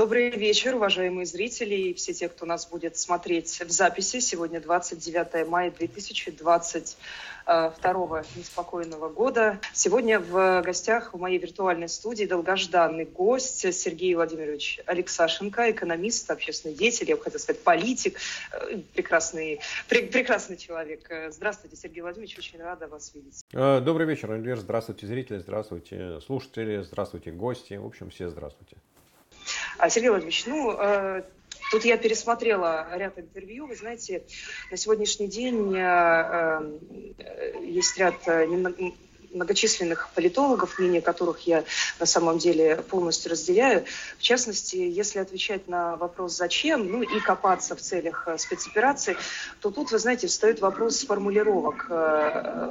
Добрый вечер, уважаемые зрители и все те, кто нас будет смотреть в записи. Сегодня 29 мая 2022 неспокойного года. Сегодня в гостях в моей виртуальной студии долгожданный гость Сергей Владимирович Алексашенко, экономист, общественный деятель, я бы хотела сказать, политик, э, прекрасный, пр прекрасный человек. Здравствуйте, Сергей Владимирович, очень рада вас видеть. Э, добрый вечер, Эльвир. Здравствуйте, зрители, здравствуйте, слушатели, здравствуйте, гости. В общем, все здравствуйте. А, Сергей Владимирович, ну, э, Тут я пересмотрела ряд интервью. Вы знаете, на сегодняшний день э, э, есть ряд многочисленных политологов, мнение которых я на самом деле полностью разделяю. В частности, если отвечать на вопрос «зачем?», ну и копаться в целях спецоперации, то тут, вы знаете, встает вопрос формулировок.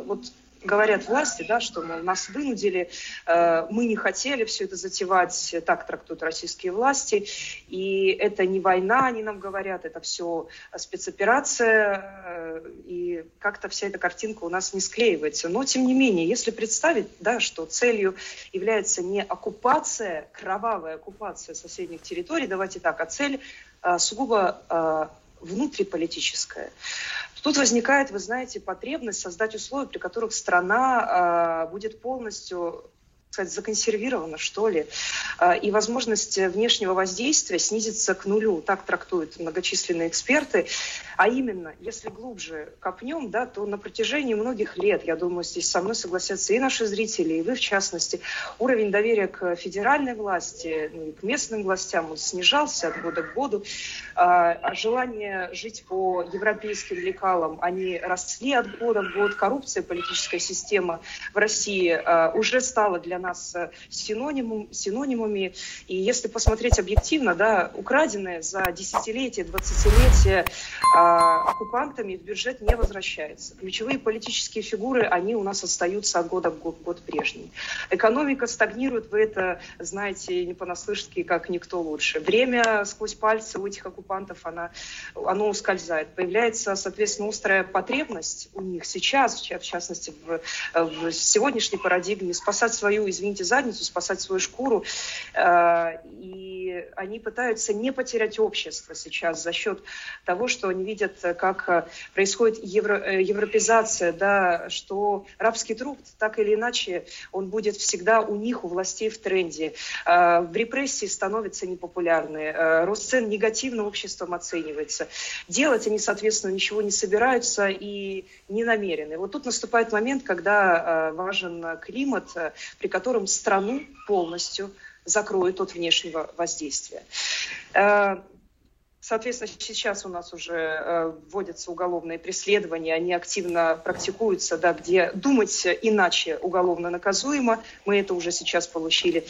Вот говорят власти, да, что мол, нас вынудили, э, мы не хотели все это затевать, так трактуют российские власти, и это не война, они нам говорят, это все спецоперация, э, и как-то вся эта картинка у нас не склеивается. Но, тем не менее, если представить, да, что целью является не оккупация, кровавая оккупация соседних территорий, давайте так, а цель э, сугубо внутриполитическая, Тут возникает, вы знаете, потребность создать условия, при которых страна э, будет полностью сказать, законсервировано, что ли, а, и возможность внешнего воздействия снизится к нулю, так трактуют многочисленные эксперты. А именно, если глубже копнем, да, то на протяжении многих лет, я думаю, здесь со мной согласятся и наши зрители, и вы в частности, уровень доверия к федеральной власти, ну, и к местным властям, он снижался от года к году, а, а желание жить по европейским лекалам, они росли от года в год, коррупция, политическая система в России а, уже стала для нас э, синонимом, синонимами. И если посмотреть объективно, да, украденное за десятилетия, двадцатилетия э, оккупантами в бюджет не возвращается. Ключевые политические фигуры, они у нас остаются от года в год, год прежний. Экономика стагнирует, вы это знаете не понаслышке, как никто лучше. Время сквозь пальцы у этих оккупантов, она, оно ускользает. Появляется, соответственно, острая потребность у них сейчас, в частности, в, в сегодняшней парадигме, спасать свою извините, задницу, спасать свою шкуру. Э, и они пытаются не потерять общество сейчас за счет того, что они видят, как происходит евро, э, европезация, да, что рабский труд, так или иначе, он будет всегда у них, у властей в тренде. Э, в репрессии становятся непопулярны, рост цен негативно обществом оценивается. Делать они, соответственно, ничего не собираются и не намерены. Вот тут наступает момент, когда важен климат, при котором которым страну полностью закроют от внешнего воздействия. Э, Соответственно, сейчас у нас уже э, вводятся уголовные преследования, они активно практикуются, да, где думать иначе уголовно наказуемо. Мы это уже сейчас получили.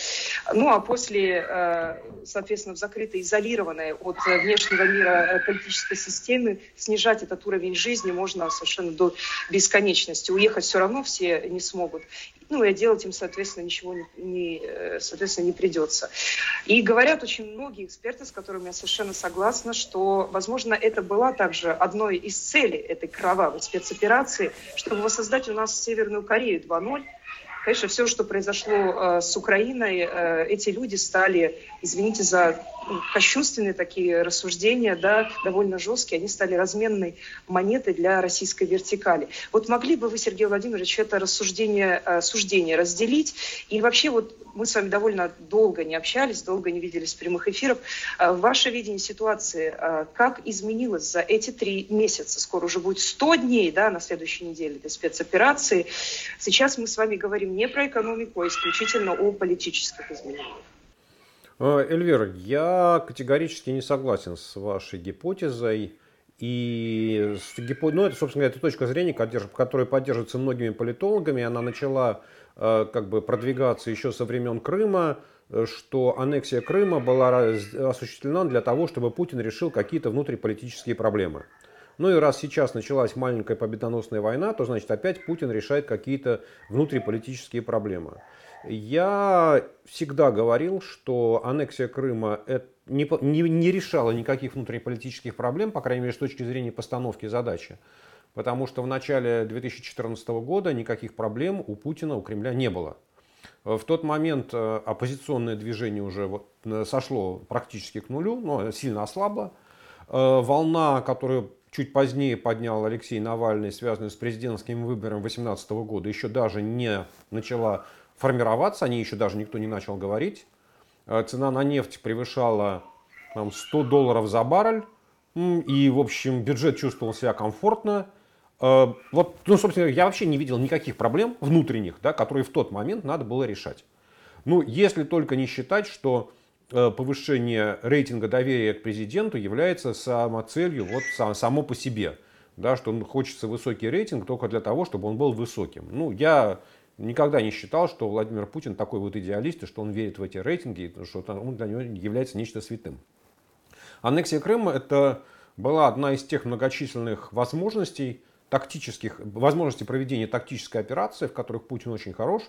Ну а после, э, соответственно, в закрытой, изолированной от внешнего мира политической системы снижать этот уровень жизни можно совершенно до бесконечности. Уехать все равно все не смогут. Ну и делать им, соответственно, ничего не, не, э, соответственно, не придется. И говорят очень многие эксперты, с которыми я совершенно согласна, что, возможно, это была также одной из целей этой кровавой спецоперации, чтобы воссоздать у нас Северную Корею 2.0, Конечно, все, что произошло э, с Украиной, э, эти люди стали, извините за ну, кощунственные такие рассуждения, да, довольно жесткие, они стали разменной монетой для российской вертикали. Вот могли бы вы, Сергей Владимирович, это рассуждение, э, суждение разделить? И вообще вот мы с вами довольно долго не общались, долго не виделись в прямых эфирах. Ваше видение ситуации, как изменилось за эти три месяца? Скоро уже будет 100 дней да, на следующей неделе этой спецоперации. Сейчас мы с вами говорим не про экономику, а исключительно о политических изменениях. Э, Эльвира, я категорически не согласен с вашей гипотезой. И ну, это, собственно говоря, точка зрения, которая поддерживается многими политологами. Она начала Э, как бы продвигаться еще со времен Крыма, э, что аннексия Крыма была осуществлена для того, чтобы Путин решил какие-то внутриполитические проблемы. Ну и раз сейчас началась маленькая победоносная война, то значит опять Путин решает какие-то внутриполитические проблемы. Я всегда говорил, что аннексия Крыма не, не, не решала никаких внутриполитических проблем, по крайней мере, с точки зрения постановки задачи потому что в начале 2014 года никаких проблем у Путина, у Кремля не было. В тот момент оппозиционное движение уже вот сошло практически к нулю, но сильно ослабло. Волна, которую чуть позднее поднял Алексей Навальный, связанную с президентским выбором 2018 года, еще даже не начала формироваться, о ней еще даже никто не начал говорить. Цена на нефть превышала там, 100 долларов за баррель, и, в общем, бюджет чувствовал себя комфортно. Э, вот, ну, собственно, я вообще не видел никаких проблем внутренних, да, которые в тот момент надо было решать. Ну, если только не считать, что э, повышение рейтинга доверия к президенту является самоцелью вот само по себе. Да, что хочется высокий рейтинг только для того, чтобы он был высоким. Ну, я никогда не считал, что Владимир Путин такой вот идеалист, и что он верит в эти рейтинги, что он для него является нечто святым. Аннексия Крыма – это была одна из тех многочисленных возможностей, тактических, возможностей проведения тактической операции, в которых Путин очень хорош,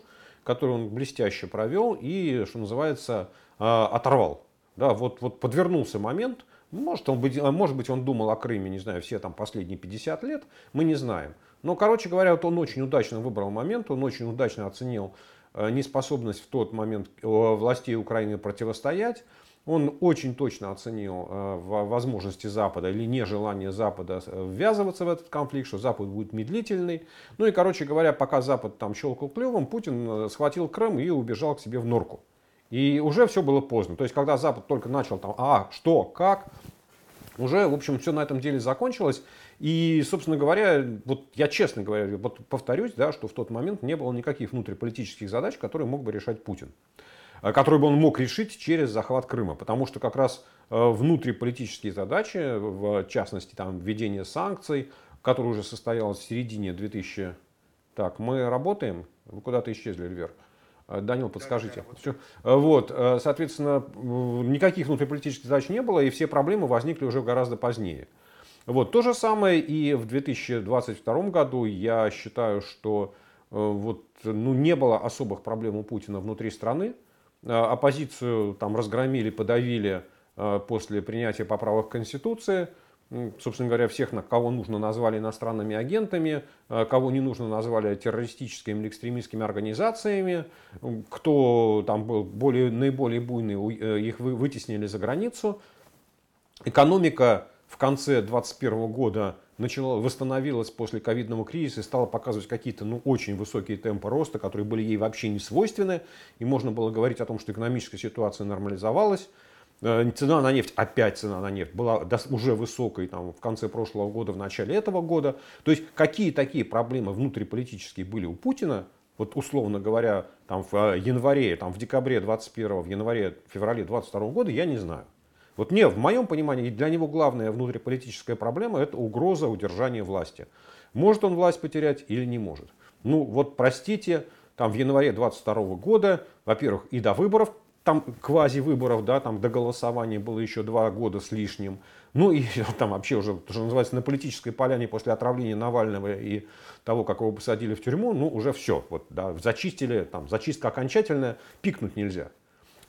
которую он блестяще провел и, что называется, а, оторвал. Да, вот, вот подвернулся момент, может, он быть, может быть, он думал о Крыме, не знаю, все там последние 50 лет, мы не знаем. Но, короче говоря, вот он очень удачно выбрал момент, он очень удачно оценил э, неспособность в тот момент э, властей Украины противостоять. Он очень точно оценил э, возможности Запада или нежелание Запада ввязываться в этот конфликт, что Запад будет медлительный. Ну и, короче говоря, пока Запад там щелкал клювом, Путин схватил Крым и убежал к себе в норку. И уже все было поздно. То есть, когда Запад только начал там, а, что, как, уже, в общем, все на этом деле закончилось. И, собственно говоря, вот я честно говоря, вот повторюсь, да, что в тот момент не было никаких внутриполитических задач, которые мог бы решать Путин э, которые бы он мог решить через захват Крыма. Потому что как раз э, внутриполитические задачи, в частности там, введение санкций, которое уже состоялось в середине 2000... Так, мы работаем? Вы куда-то исчезли, Эльвер. Э, Данил, подскажите. Да, да, вот. Соответственно, никаких внутриполитических задач не было, и все проблемы возникли уже гораздо позднее. Вот, то же самое и в 2022 году. Я считаю, что вот, ну, не было особых проблем у Путина внутри страны. Э, оппозицию там разгромили, подавили э, после принятия поправок в Конституции. Собственно говоря, всех, кого нужно, назвали иностранными агентами, кого не нужно, назвали террористическими или экстремистскими организациями. Кто там был более, наиболее буйный, их вытеснили за границу. Экономика в конце 2021 года начала, восстановилась после ковидного кризиса и стала показывать какие-то ну, очень высокие темпы роста, которые были ей вообще не свойственны. И можно было говорить о том, что экономическая ситуация нормализовалась. Э, цена на нефть, опять цена на нефть, была уже высокой там, в конце прошлого года, в начале этого года. То есть какие такие проблемы внутриполитические были у Путина, вот условно говоря, там в э, январе, там в декабре 21 в январе, феврале 22 года, я не знаю. Вот мне, в моем понимании, для него главная внутриполитическая проблема – это угроза удержания власти. Может он власть потерять или не может. Ну вот простите, там в январе 22 года, во-первых, и до выборов, там квази-выборов, да, там до голосования было еще два года с лишним. Ну и там вообще уже, что называется, на политической поляне после отравления Навального и того, как его посадили в тюрьму, ну уже все, вот, да, зачистили, там, зачистка окончательная, пикнуть нельзя.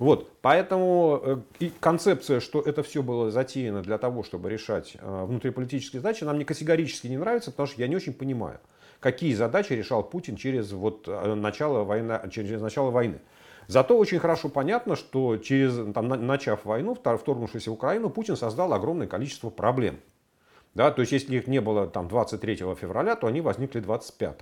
Вот, поэтому э, и концепция, что это все было затеяно для того, чтобы решать э, внутриполитические задачи, нам не категорически не нравится, потому что я не очень понимаю, какие задачи решал Путин через, вот, э, начало, войны, через начало войны. Зато очень хорошо понятно, что через, там, начав войну, вторгнувшись в Украину, Путин создал огромное количество проблем. Да, то есть, если их не было там, 23 февраля, то они возникли 25.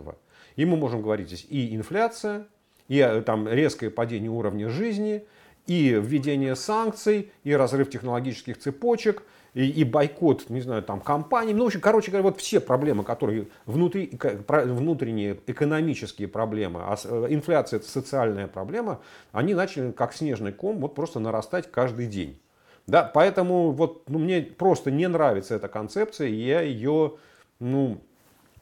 И мы можем говорить здесь и инфляция, и там, резкое падение уровня жизни – и введение санкций, и разрыв технологических цепочек, и, и бойкот, не знаю, там, компаний. Ну, в общем, короче говоря, вот все проблемы, которые внутри, внутренние экономические проблемы, а э, инфляция это социальная проблема, они начали как снежный ком вот просто нарастать каждый день. Да, поэтому вот, ну, мне просто не нравится эта концепция, и я ее, ну,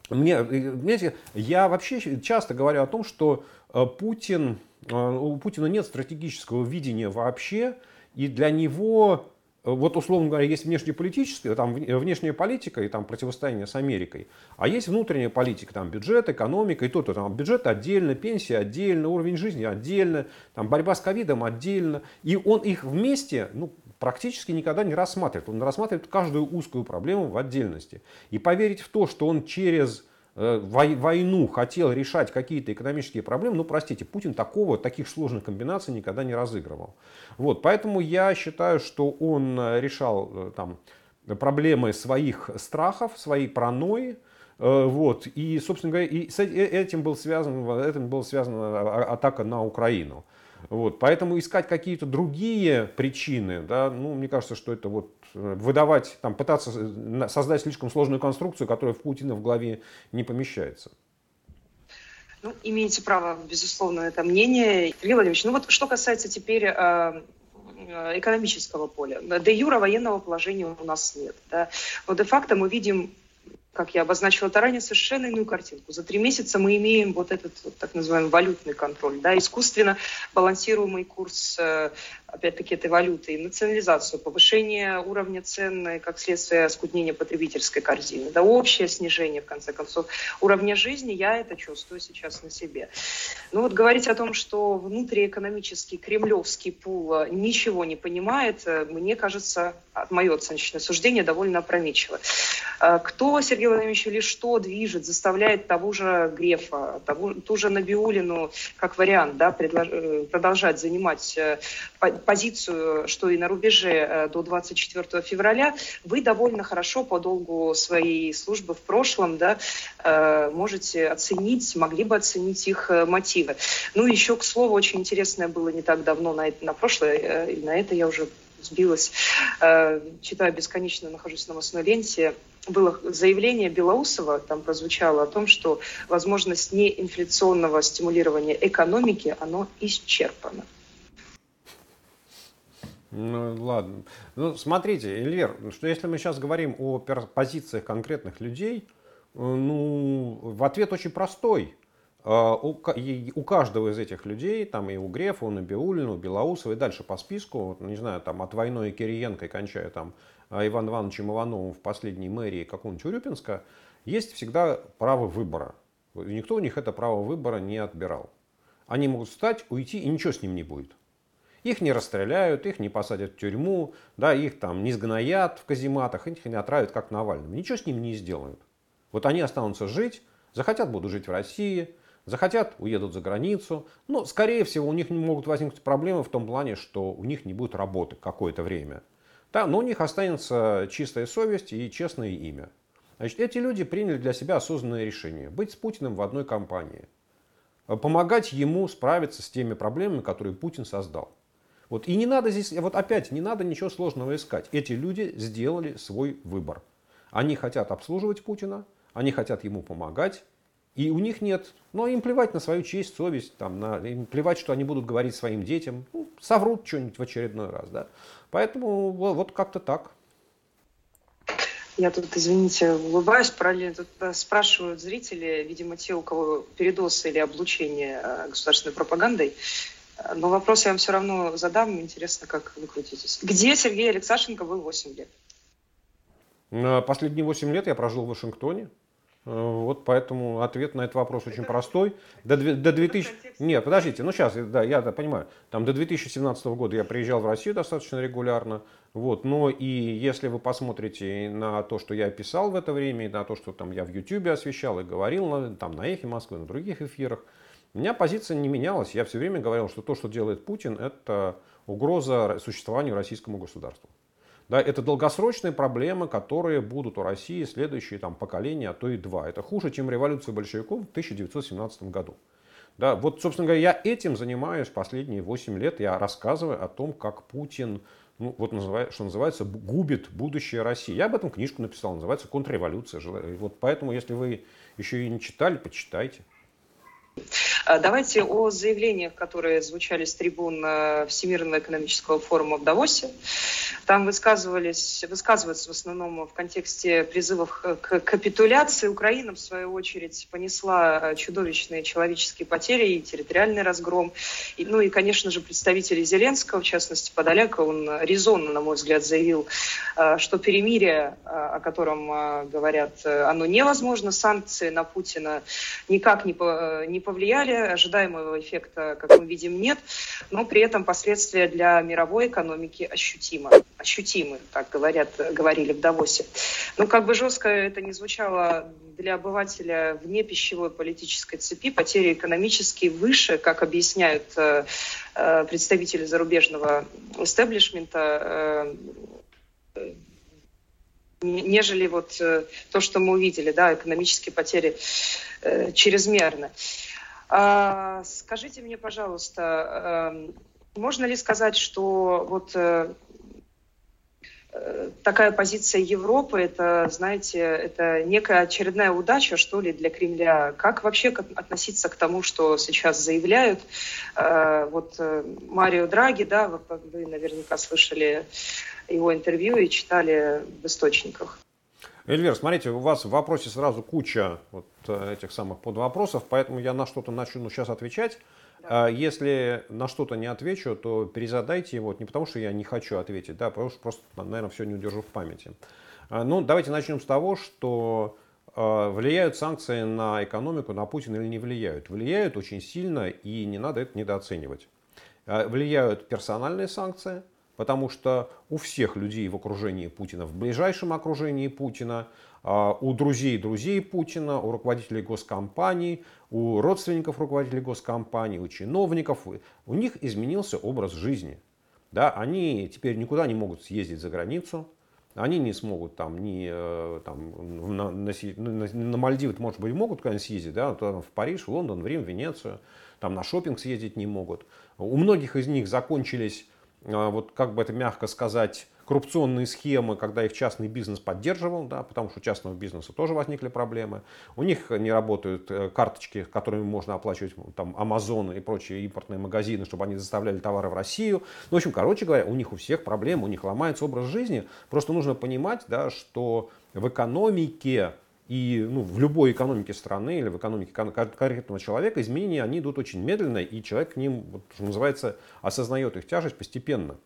мне, знаете, я вообще часто говорю о том, что э, Путин у Путина нет стратегического видения вообще, и для него, э, вот условно говоря, есть внешнеполитическая, там внешняя политика и там противостояние с Америкой, а есть внутренняя политика, там бюджет, экономика и то-то, там бюджет отдельно, пенсия отдельно, уровень жизни отдельно, там борьба с ковидом отдельно, и он их вместе, ну, практически никогда не рассматривает. Он рассматривает каждую узкую проблему в отдельности. И поверить в то, что он через э, войну, хотел решать какие-то экономические проблемы, ну, простите, Путин такого, таких сложных комбинаций никогда не разыгрывал. Вот, поэтому я считаю, что он решал там, проблемы своих страхов, своей паранойи, вот, и, собственно говоря, и с этим был связан, этим была связана атака на Украину. Вот, поэтому искать какие-то другие причины, да, ну, мне кажется, что это вот э, выдавать, там, пытаться создать слишком сложную конструкцию, которая в Путина в голове не помещается. Ну, имеете право, безусловно, это мнение. Илья Владимирович, ну вот что касается теперь э, э экономического поля. Де юра военного положения у нас нет. Да? Но де-факто мы видим как я обозначила это ранее, совершенно иную картинку. За три месяца мы имеем вот этот вот, так называемый валютный контроль, да, искусственно балансируемый курс э, опять-таки, этой валюты, и национализацию, повышение уровня цен как следствие оскуднения потребительской корзины, да общее снижение, в конце концов, уровня жизни, я это чувствую сейчас на себе. Ну вот говорить о том, что внутриэкономический кремлевский пул ничего не понимает, мне кажется, мое оценочное суждение, довольно опрометчиво. А кто, Сергей Владимирович, или что движет, заставляет того же Грефа, того, ту же Набиулину, как вариант, да, предлож, э, продолжать занимать э, позицию, что и на рубеже э, до 24 февраля, вы довольно хорошо по долгу своей службы в прошлом да, э, можете оценить, могли бы оценить их э, мотивы. Ну, еще, к слову, очень интересное было не так давно, на, на прошлое, и на это я уже сбилась, читаю бесконечно, нахожусь в новостной ленте, было заявление Белоусова, там прозвучало о том, что возможность неинфляционного стимулирования экономики, оно исчерпано. Ну, ладно. Ну, смотрите, Эльвер, что если мы сейчас говорим о позициях конкретных людей, э, ну, в ответ очень простой. А, у, каждого из этих людей, там и у Грефа, у Набиулина, у Белоусова и дальше по списку, не знаю, там от Войной и Кириенко и кончая там а, Иван Ивановичем Ивановым в последней мэрии какого-нибудь Урюпинска, есть всегда право выбора. И никто у них это право выбора не отбирал. Они могут встать, уйти, и ничего с ним не будет. Их не расстреляют, их не посадят в тюрьму, да, их там не сгноят в казематах, их не отравят, как Навальным. Ничего с ним не сделают. Вот они останутся жить, захотят будут жить в России, захотят уедут за границу. Но, скорее всего, у них могут возникнуть проблемы в том плане, что у них не будет работы какое-то время. Да, но у них останется чистая совесть и честное имя. Значит, эти люди приняли для себя осознанное решение быть с Путиным в одной компании. Помогать ему справиться с теми проблемами, которые Путин создал. Вот, и не надо здесь, вот опять, не надо ничего сложного искать. Эти люди сделали свой выбор. Они хотят обслуживать Путина, они хотят ему помогать, и у них нет, ну им плевать на свою честь, совесть, там, на, им плевать, что они будут говорить своим детям, ну, соврут что-нибудь в очередной раз. Да? Поэтому вот, как-то так. Я тут, извините, улыбаюсь, параллельно тут э, спрашивают зрители, видимо, те, у кого передоз или облучение э, государственной пропагандой, но вопрос я вам все равно задам. Интересно, как вы крутитесь. Где Сергей Алексашенко был 8 лет? Последние 8 лет я прожил в Вашингтоне. Э, вот поэтому ответ на этот вопрос очень Это простой. До, до 2000... Нет, подождите, ну сейчас, да, я да, понимаю. Там до 2017 года я приезжал в Россию достаточно регулярно. Вот, но и если вы посмотрите на то, что я писал в это время, и на то, что там я в YouTube освещал и говорил там, на Эхе Москвы, на других эфирах, у меня позиция не менялась. Я все время говорил, что то, что делает Путин, это угроза существованию российскому государству. Да, это долгосрочные проблемы, которые будут у России следующие там, поколения, а то и два. Это хуже, чем революция большевиков в 1917 году. Да, вот, собственно говоря, я этим занимаюсь последние 8 лет. Я рассказываю о том, как Путин, ну, вот называет, что называется, губит будущее России. Я об этом книжку написал, называется «Контрреволюция». Вот поэтому, если вы еще и не читали, почитайте. А, давайте о заявлениях, которые звучали с трибун э, Всемирного экономического форума в Давосе. Там высказывались, высказываются в основном в контексте призывов к капитуляции. Украина, в свою очередь, понесла э, чудовищные человеческие потери и территориальный разгром. И, ну и, конечно же, представители Зеленского, в частности, Подоляка, он резонно, на мой взгляд, заявил, э, что перемирие, о котором говорят, оно невозможно. Санкции на Путина никак не, не повлияли, ожидаемого эффекта, как мы видим, нет, но при этом последствия для мировой экономики ощутимы. ощутимы, как говорят, говорили в Давосе. Но как бы жестко это не звучало для обывателя вне пищевой политической цепи, потери экономические выше, как объясняют э, э, представители зарубежного истеблишмента, э, нежели вот то, что мы увидели, да, экономические потери чрезмерны. А, скажите мне, пожалуйста, эм, можно ли сказать, что вот Э, такая позиция Европы, это, знаете, это некая очередная удача, что ли, для Кремля. Как вообще относиться к тому, что сейчас заявляют? Э, вот э, Марио Драги, да, вы наверняка слышали его интервью и читали в источниках. Эльвир, смотрите, у вас в вопросе сразу куча вот этих самых подвопросов, поэтому я на что-то начну сейчас отвечать. А если на что-то не отвечу, то перезадайте его. Не потому, что я не хочу ответить, да, потому что просто, наверное, все не удержу в памяти. А, ну, давайте начнем с того, что а, влияют санкции на экономику, на Путина или не влияют. Влияют очень сильно, и не надо это недооценивать. Влияют персональные санкции, потому что у всех людей в окружении Путина, в ближайшем окружении Путина, а, у друзей друзей Путина, у руководителей госкомпаний, у родственников руководителей госкомпаний, у чиновников. У них изменился образ жизни. Да, они теперь никуда не могут съездить за границу, они не смогут там ни э, там, на, на, на Мальдивы, может быть, могут куда-нибудь съездить, да, в Париж, в Лондон, в Рим, в Венецию, там на шопинг съездить не могут. У многих из них закончились, вот как бы это мягко сказать, коррупционные схемы, когда их частный бизнес поддерживал, да, потому что у частного бизнеса тоже возникли проблемы. У них не работают э, карточки, которыми можно оплачивать там, Amazon и прочие импортные магазины, чтобы они заставляли товары в Россию. Ну, в общем, короче говоря, у них у всех проблемы, у них ломается образ жизни. Просто нужно понимать, да, что в экономике и ну, в любой экономике страны или в экономике конкретного человека изменения, они идут очень медленно, и человек к ним, вот, что называется, осознает их тяжесть постепенно.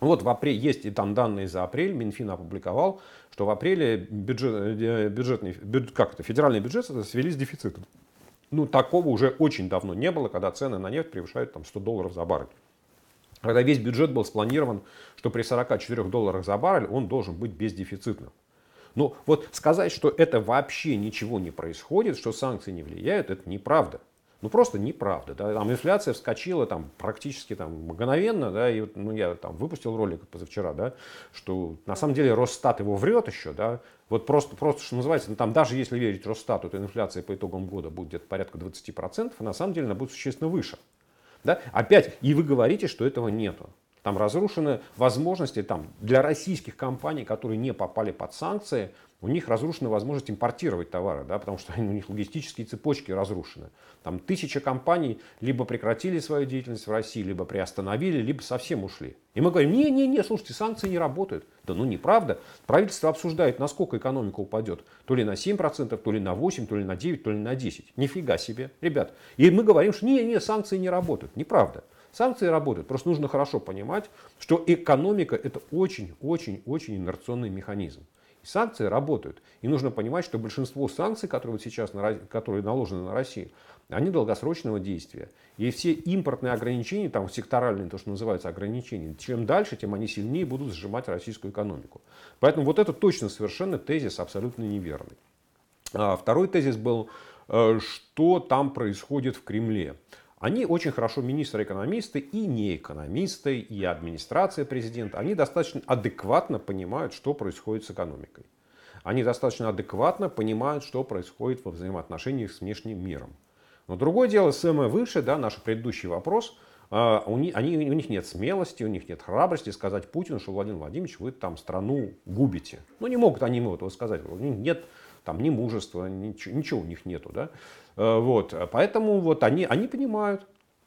Вот в апреле, есть и там данные за апрель, Минфин опубликовал, что в апреле бюджет, э, бюджетный, бюджет, как это, федеральный бюджет свели с дефицитом. Ну, такого уже очень давно не было, когда цены на нефть превышают там, 100 долларов за баррель. Когда весь бюджет был спланирован, что при 44 долларах за баррель он должен быть бездефицитным. Но вот сказать, что это вообще ничего не происходит, что санкции не влияют, это неправда. Ну просто неправда. Да? Там инфляция вскочила там, практически там, мгновенно. Да? И, ну, я там, выпустил ролик позавчера, да, что на самом деле Росстат его врет еще. Да? Вот просто, просто что называется, ну, там даже если верить Росстату, то инфляция по итогам года будет где-то порядка 20%, а на самом деле она будет существенно выше. Да? Опять, и вы говорите, что этого нету. Там разрушены возможности там, для российских компаний, которые не попали под санкции, у них разрушена возможность импортировать товары, да, потому что у них логистические цепочки разрушены. Там тысяча компаний либо прекратили свою деятельность в России, либо приостановили, либо совсем ушли. И мы говорим, не-не-не, слушайте, санкции не работают. Да ну неправда. Правительство обсуждает, насколько экономика упадет. То ли на 7%, то ли на 8%, то ли на 9%, то ли на 10%. Нифига себе, ребят. И мы говорим, что не-не, санкции не работают. Неправда. Санкции работают. Просто нужно хорошо понимать, что экономика это очень-очень-очень инерционный механизм. И санкции работают. И нужно понимать, что большинство санкций, которые вот сейчас которые наложены на Россию, они долгосрочного действия. И все импортные ограничения, там секторальные, то, что называется ограничения, чем дальше, тем они сильнее будут сжимать российскую экономику. Поэтому вот это точно совершенно тезис абсолютно неверный. А второй тезис был, э, что там происходит в Кремле. Они очень хорошо, министры-экономисты и не экономисты, и администрация президента, они достаточно адекватно понимают, что происходит с экономикой. Они достаточно адекватно понимают, что происходит во взаимоотношениях с внешним миром. Но другое дело, самое выше, да, наш предыдущий вопрос, а, у них, они, у них нет смелости, у них нет храбрости сказать Путину, что Владимир Владимирович, вы там страну губите. Ну, не могут они ему этого сказать. У них нет там ни мужества, ничего, ничего у них нету. Да? Э, вот. Поэтому вот они, они понимают.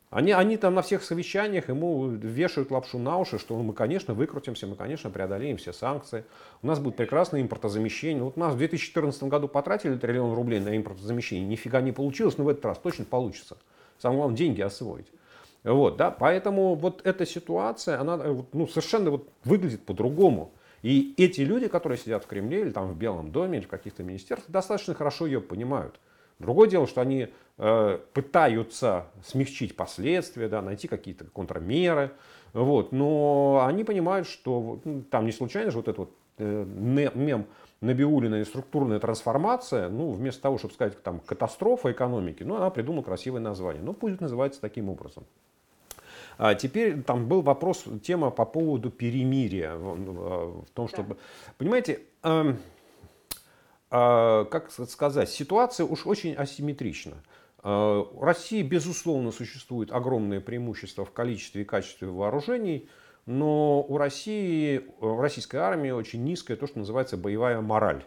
Они, они там на всех совещаниях ему вешают лапшу на уши, что мы, конечно, выкрутимся, мы, конечно, преодолеем все санкции. У нас будет прекрасное импортозамещение. Вот у нас в 2014 году потратили триллион рублей на импортозамещение. Нифига не получилось, но в этот раз точно получится. Самое главное, деньги освоить. Вот, да, поэтому вот эта ситуация, она ну, совершенно вот выглядит по-другому. И эти люди, которые сидят в Кремле или там в Белом доме или в каких-то министерствах, достаточно хорошо ее понимают. Другое дело, что они э, пытаются смягчить последствия, да, найти какие-то контрмеры, вот, но они понимают, что ну, там не случайно же вот этот вот э, мем Набиулина и структурная трансформация, ну, вместо того, чтобы сказать там катастрофа экономики, ну, она придумала красивое название. Ну, пусть называется таким образом. А теперь там был вопрос, тема по поводу перемирия. В том, что, да. понимаете, э, как сказать, ситуация уж очень асимметрична. Э, у России, безусловно, существует огромное преимущество в количестве и качестве вооружений, но у России, у российской армии очень низкая то, что называется боевая мораль.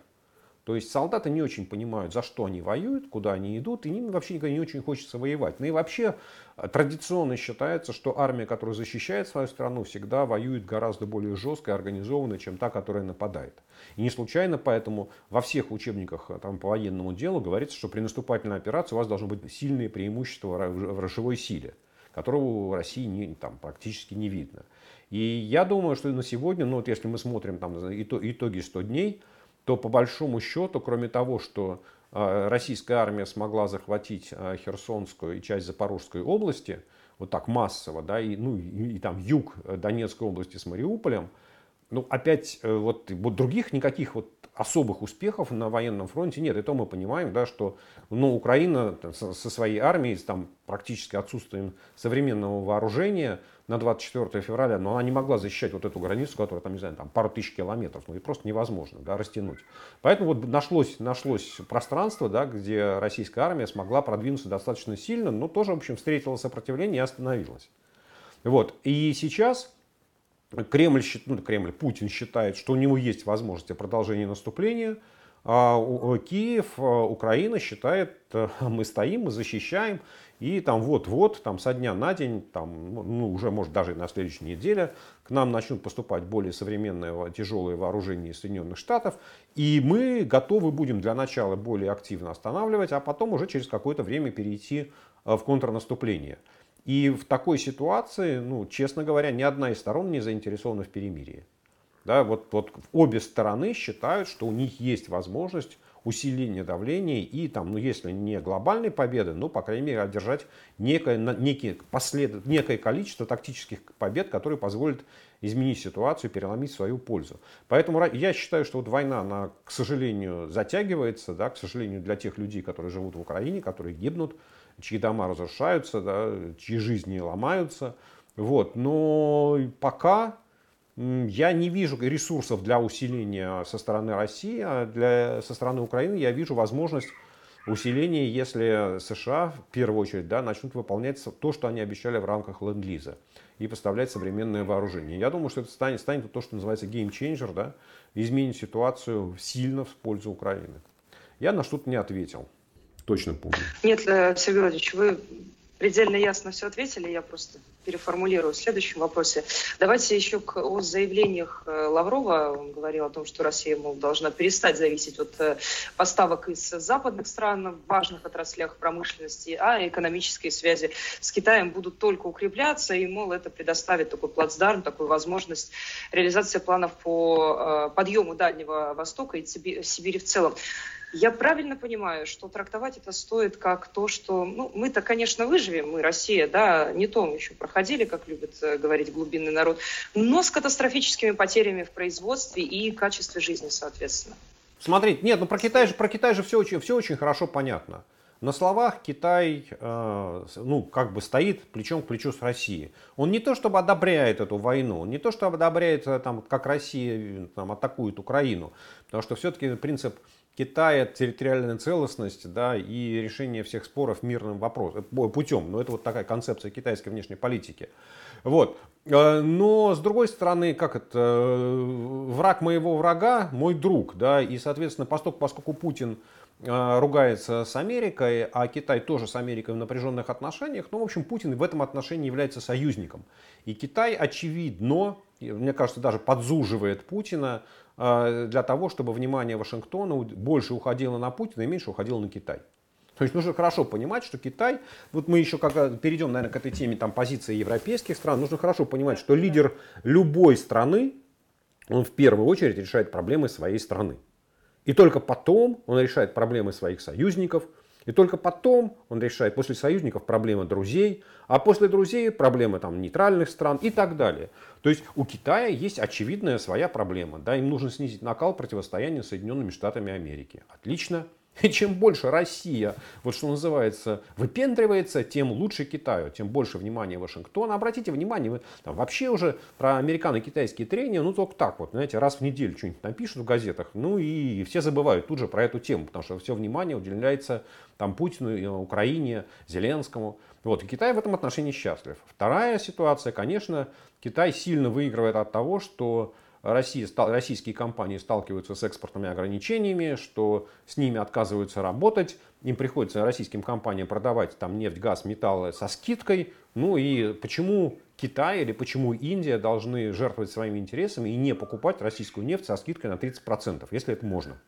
То есть солдаты не очень понимают, за что они воюют, куда они идут, и им вообще никогда не очень хочется воевать. Ну и вообще э, традиционно считается, что армия, которая защищает свою страну, всегда воюет гораздо более жестко и организованно, чем та, которая нападает. И не случайно поэтому во всех учебниках э, там, по военному делу говорится, что при наступательной операции у вас должно быть сильное преимущество в рожевой силе, которого в России не, там, практически не видно. И я думаю, что на сегодня, ну вот если мы смотрим там, итоги 100 дней, то по большому счету, кроме того, что а, российская армия смогла захватить а, Херсонскую и часть Запорожской области, вот так массово, да, и, ну, и, и там юг Донецкой области с Мариуполем, ну, опять, э, вот, вот других никаких вот особых успехов на военном фронте нет. И то мы понимаем, да, что ну, Украина со своей армией, там, практически отсутствием современного вооружения на 24 февраля, но она не могла защищать вот эту границу, которая там, не знаю, там пару тысяч километров, ну и просто невозможно да, растянуть. Поэтому вот нашлось, нашлось пространство, да, где российская армия смогла продвинуться достаточно сильно, но тоже, в общем, встретила сопротивление и остановилась. Вот. И сейчас Кремль, ну, Кремль, Путин считает, что у него есть возможность продолжения наступления, Киев, а, Украина считает, э, мы стоим, мы защищаем, и там вот-вот, там со дня на день, там, ну, уже может даже на следующей неделе, к нам начнут поступать более современные тяжелые вооружения из Соединенных Штатов, и мы готовы будем для начала более активно останавливать, а потом уже через какое-то время перейти э, в контрнаступление. И в такой ситуации, ну, честно говоря, ни одна из сторон не заинтересована в перемирии. Да, вот, вот обе стороны считают, что у них есть возможность усиления давления и, там, ну, если не глобальной победы, ну, по крайней мере, одержать некое, некие послед... некое количество тактических побед, которые позволят изменить ситуацию, переломить свою пользу. Поэтому я считаю, что вот война, она, к сожалению, затягивается, да, к сожалению, для тех людей, которые живут в Украине, которые гибнут, чьи дома разрушаются, да, чьи жизни ломаются. Вот. Но пока я не вижу ресурсов для усиления со стороны России, а для, со стороны Украины я вижу возможность усиления, если США в первую очередь да, начнут выполнять то, что они обещали в рамках ленд-лиза и поставлять современное вооружение. Я думаю, что это станет, станет то, что называется changer, да, изменит ситуацию сильно в пользу Украины. Я на что-то не ответил. Точно помню. Нет, э, Сергей Владимирович, вы предельно ясно все ответили. Я просто переформулирую в следующем вопросе. Давайте еще к, о заявлениях э, Лаврова. Он говорил о том, что Россия, мол, должна перестать зависеть от э, поставок из западных стран в важных отраслях промышленности, а экономические связи с Китаем будут только укрепляться, и, мол, это предоставит такой плацдарм, такую возможность реализации планов по подъему Дальнего Востока и Сибири в целом. Я правильно понимаю, что трактовать это стоит как то, что ну, мы-то, конечно, выживем, мы Россия, да, не то мы еще проходили, как любит э, говорить глубинный народ, но с катастрофическими потерями в производстве и качестве жизни, соответственно. Смотрите, нет, ну про Китай же, про Китай же все очень, все очень хорошо понятно. На словах Китай, э, ну, как бы стоит плечом к плечу с Россией. Он не то чтобы одобряет эту войну, не то чтобы одобряет, э, там, как Россия там, атакует Украину, потому что все-таки принцип Китая территориальная целостность да, и решение всех споров мирным вопросом, э, путем. Но это вот такая концепция китайской внешней политики. Вот. Э, но с другой стороны, как это, э, враг моего врага мой друг. Да, и, соответственно, поскольку, поскольку Путин ругается с Америкой, а Китай тоже с Америкой в напряженных отношениях, ну, в общем, Путин в этом отношении является союзником. И Китай, очевидно, мне кажется, даже подзуживает Путина для того, чтобы внимание Вашингтона больше уходило на Путина и меньше уходило на Китай. То есть нужно хорошо понимать, что Китай, вот мы еще когда перейдем, наверное, к этой теме там, позиции европейских стран, нужно хорошо понимать, что лидер любой страны, он в первую очередь решает проблемы своей страны. И только потом он решает проблемы своих союзников, И только потом он решает, после союзников проблемы друзей, а после друзей проблемы там, нейтральных стран и так далее. То есть у Китая есть очевидная своя проблема. Да, им нужно снизить накал противостояния с Соединенными Штатами Америки. Отлично. И чем больше Россия, вот что называется, выпендривается, тем лучше Китаю, тем больше внимания Вашингтона. Обратите внимание, вы, там, вообще уже про американо-китайские трения, ну только так вот, знаете, раз в неделю что-нибудь напишут в газетах, ну и все забывают тут же про эту тему, потому что все внимание уделяется там Путину, Украине, Зеленскому. Вот, и Китай в этом отношении счастлив. Вторая ситуация, конечно, Китай сильно выигрывает от того, что Россия, российские компании сталкиваются с экспортными ограничениями, что с ними отказываются работать, им приходится российским компаниям продавать там нефть, газ, металлы со скидкой. Ну и почему Китай или почему Индия должны жертвовать своими интересами и не покупать российскую нефть со скидкой на 30%, если это можно.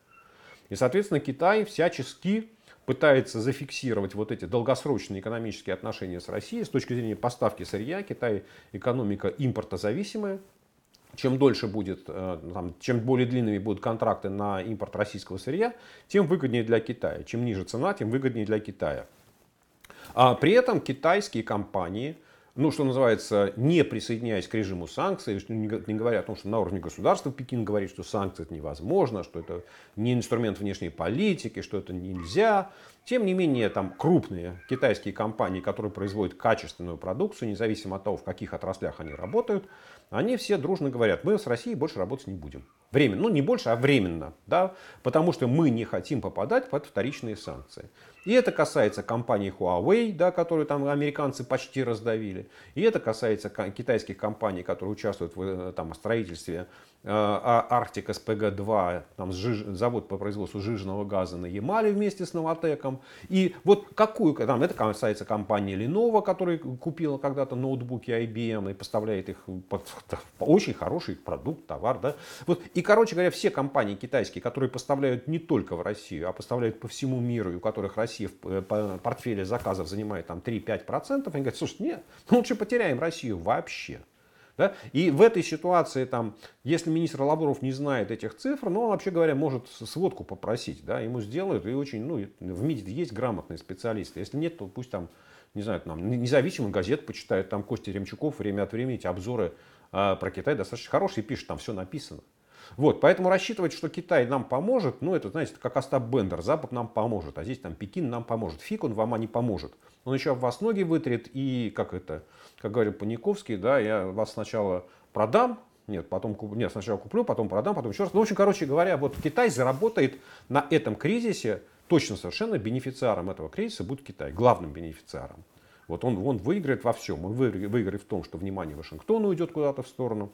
И, соответственно, Китай всячески пытается зафиксировать вот эти долгосрочные экономические отношения с Россией с точки зрения поставки сырья. Китай экономика импортозависимая, чем дольше будет, э, там, чем более длинными будут контракты на импорт российского сырья, тем выгоднее для Китая. Чем ниже цена, тем выгоднее для Китая. А при этом китайские компании, ну, что называется, не присоединяясь к режиму санкций, не говоря о том, что на уровне государства Пекин говорит, что санкции это невозможно, что это не инструмент внешней политики, что это нельзя. Тем не менее, там крупные китайские компании, которые производят качественную продукцию, независимо от того, в каких отраслях они работают, они все дружно говорят, мы с Россией больше работать не будем. Временно, ну не больше, а временно, да, потому что мы не хотим попадать под вторичные санкции. И это касается компании Huawei, да, которую там американцы почти раздавили. И это касается китайских компаний, которые участвуют в э, там, строительстве Э, Арктик СПГ-2, там завод по производству жиженного газа на Ямале вместе с Новотеком. И вот какую, там, это касается компании Lenovo, которая купила когда-то ноутбуки IBM и поставляет их под очень хороший продукт, товар. Да? Вот. И, короче говоря, все компании китайские, которые поставляют не только в Россию, а поставляют по всему миру, и у которых Россия в э, портфеле заказов занимает там 3-5%, они говорят, слушай, нет, лучше потеряем Россию вообще. Да? И в этой ситуации, там, если министр Лавров не знает этих цифр, ну, он, вообще говоря, может сводку попросить, да, ему сделают, и очень, ну, в МИДе есть грамотные специалисты. Если нет, то пусть там, не знаю, там, независимый газет почитает, там Костя Ремчуков время от времени эти обзоры э, про Китай достаточно хорошие пишет, там все написано. Вот, поэтому рассчитывать, что Китай нам поможет, ну, это, знаете, как Остап Бендер, Запад нам поможет, а здесь там Пекин нам поможет. Фиг он вам а не поможет. Он еще вас ноги вытрет и, как это, как говорил Паниковский, да, я вас сначала продам, нет, потом нет, сначала куплю, потом продам, потом еще раз. Ну, в общем, короче говоря, вот Китай заработает на этом кризисе, точно совершенно бенефициаром этого кризиса будет Китай, главным бенефициаром. Вот он, он выиграет во всем. Он выиграет в том, что внимание Вашингтона уйдет куда-то в сторону.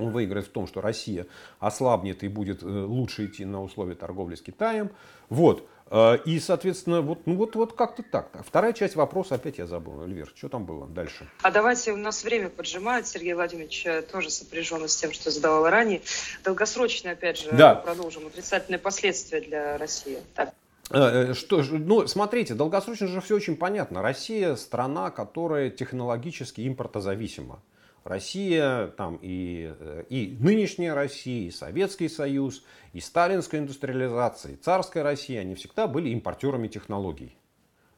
Он выиграет в том, что Россия ослабнет и будет э, лучше идти на условия торговли с Китаем. Вот. Э, и, соответственно, вот, ну вот, вот как-то так. Вторая часть вопроса опять я забыл. Эльвир, что там было дальше? А давайте, у нас время поджимает. Сергей Владимирович э, тоже сопряжен с тем, что задавала ранее. Долгосрочные, опять же, да. продолжим. Отрицательные последствия для России. Так. Что, ну, смотрите, долгосрочно же все очень понятно. Россия страна, которая технологически импортозависима. Россия, там и, э, и нынешняя Россия, и Советский Союз, и сталинская индустриализация, и царская Россия, они всегда были импортерами технологий.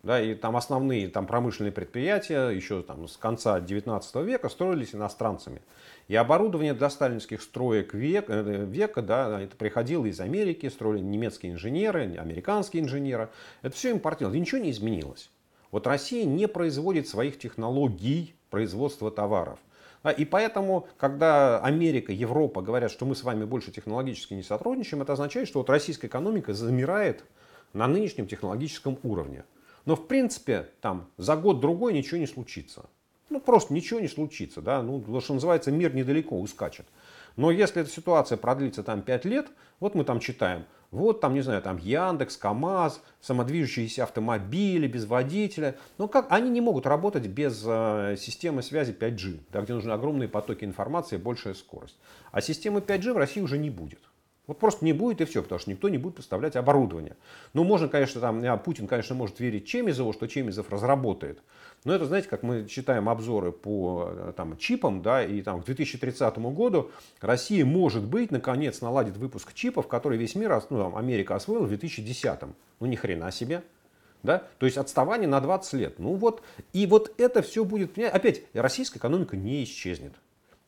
Да, и там основные там, промышленные предприятия еще там, с конца 19 века строились иностранцами. И оборудование для сталинских строек века, э, века да, это приходило из Америки, строили немецкие инженеры, американские инженеры. Это все импортировалось. Ничего не изменилось. Вот Россия не производит своих технологий производства товаров. А, и поэтому, когда Америка, Европа говорят, что мы с вами больше технологически не сотрудничаем, это означает, что вот российская экономика замирает на нынешнем технологическом уровне. Но в принципе там за год-другой ничего не случится. Ну просто ничего не случится. Да? Ну, что называется, мир недалеко ускачет. Но если эта ситуация продлится там 5 лет, вот мы там читаем, вот там, не знаю, там Яндекс, КАМАЗ, самодвижущиеся автомобили без водителя. Но как они не могут работать без э, системы связи 5G, да, где нужны огромные потоки информации большая скорость. А системы 5G в России уже не будет. Вот просто не будет и все, потому что никто не будет поставлять оборудование. Ну, можно, конечно, там, а, Путин, конечно, может верить Чемизову, что Чемизов разработает. Но это, знаете, как мы читаем обзоры по э, там, чипам, да, и там к 2030 году Россия, может быть, наконец наладит выпуск чипов, которые весь мир, ну, там, Америка освоила в 2010. Ну, ни хрена себе. Да? То есть отставание на 20 лет. Ну вот, и вот это все будет... Опять, российская экономика не исчезнет.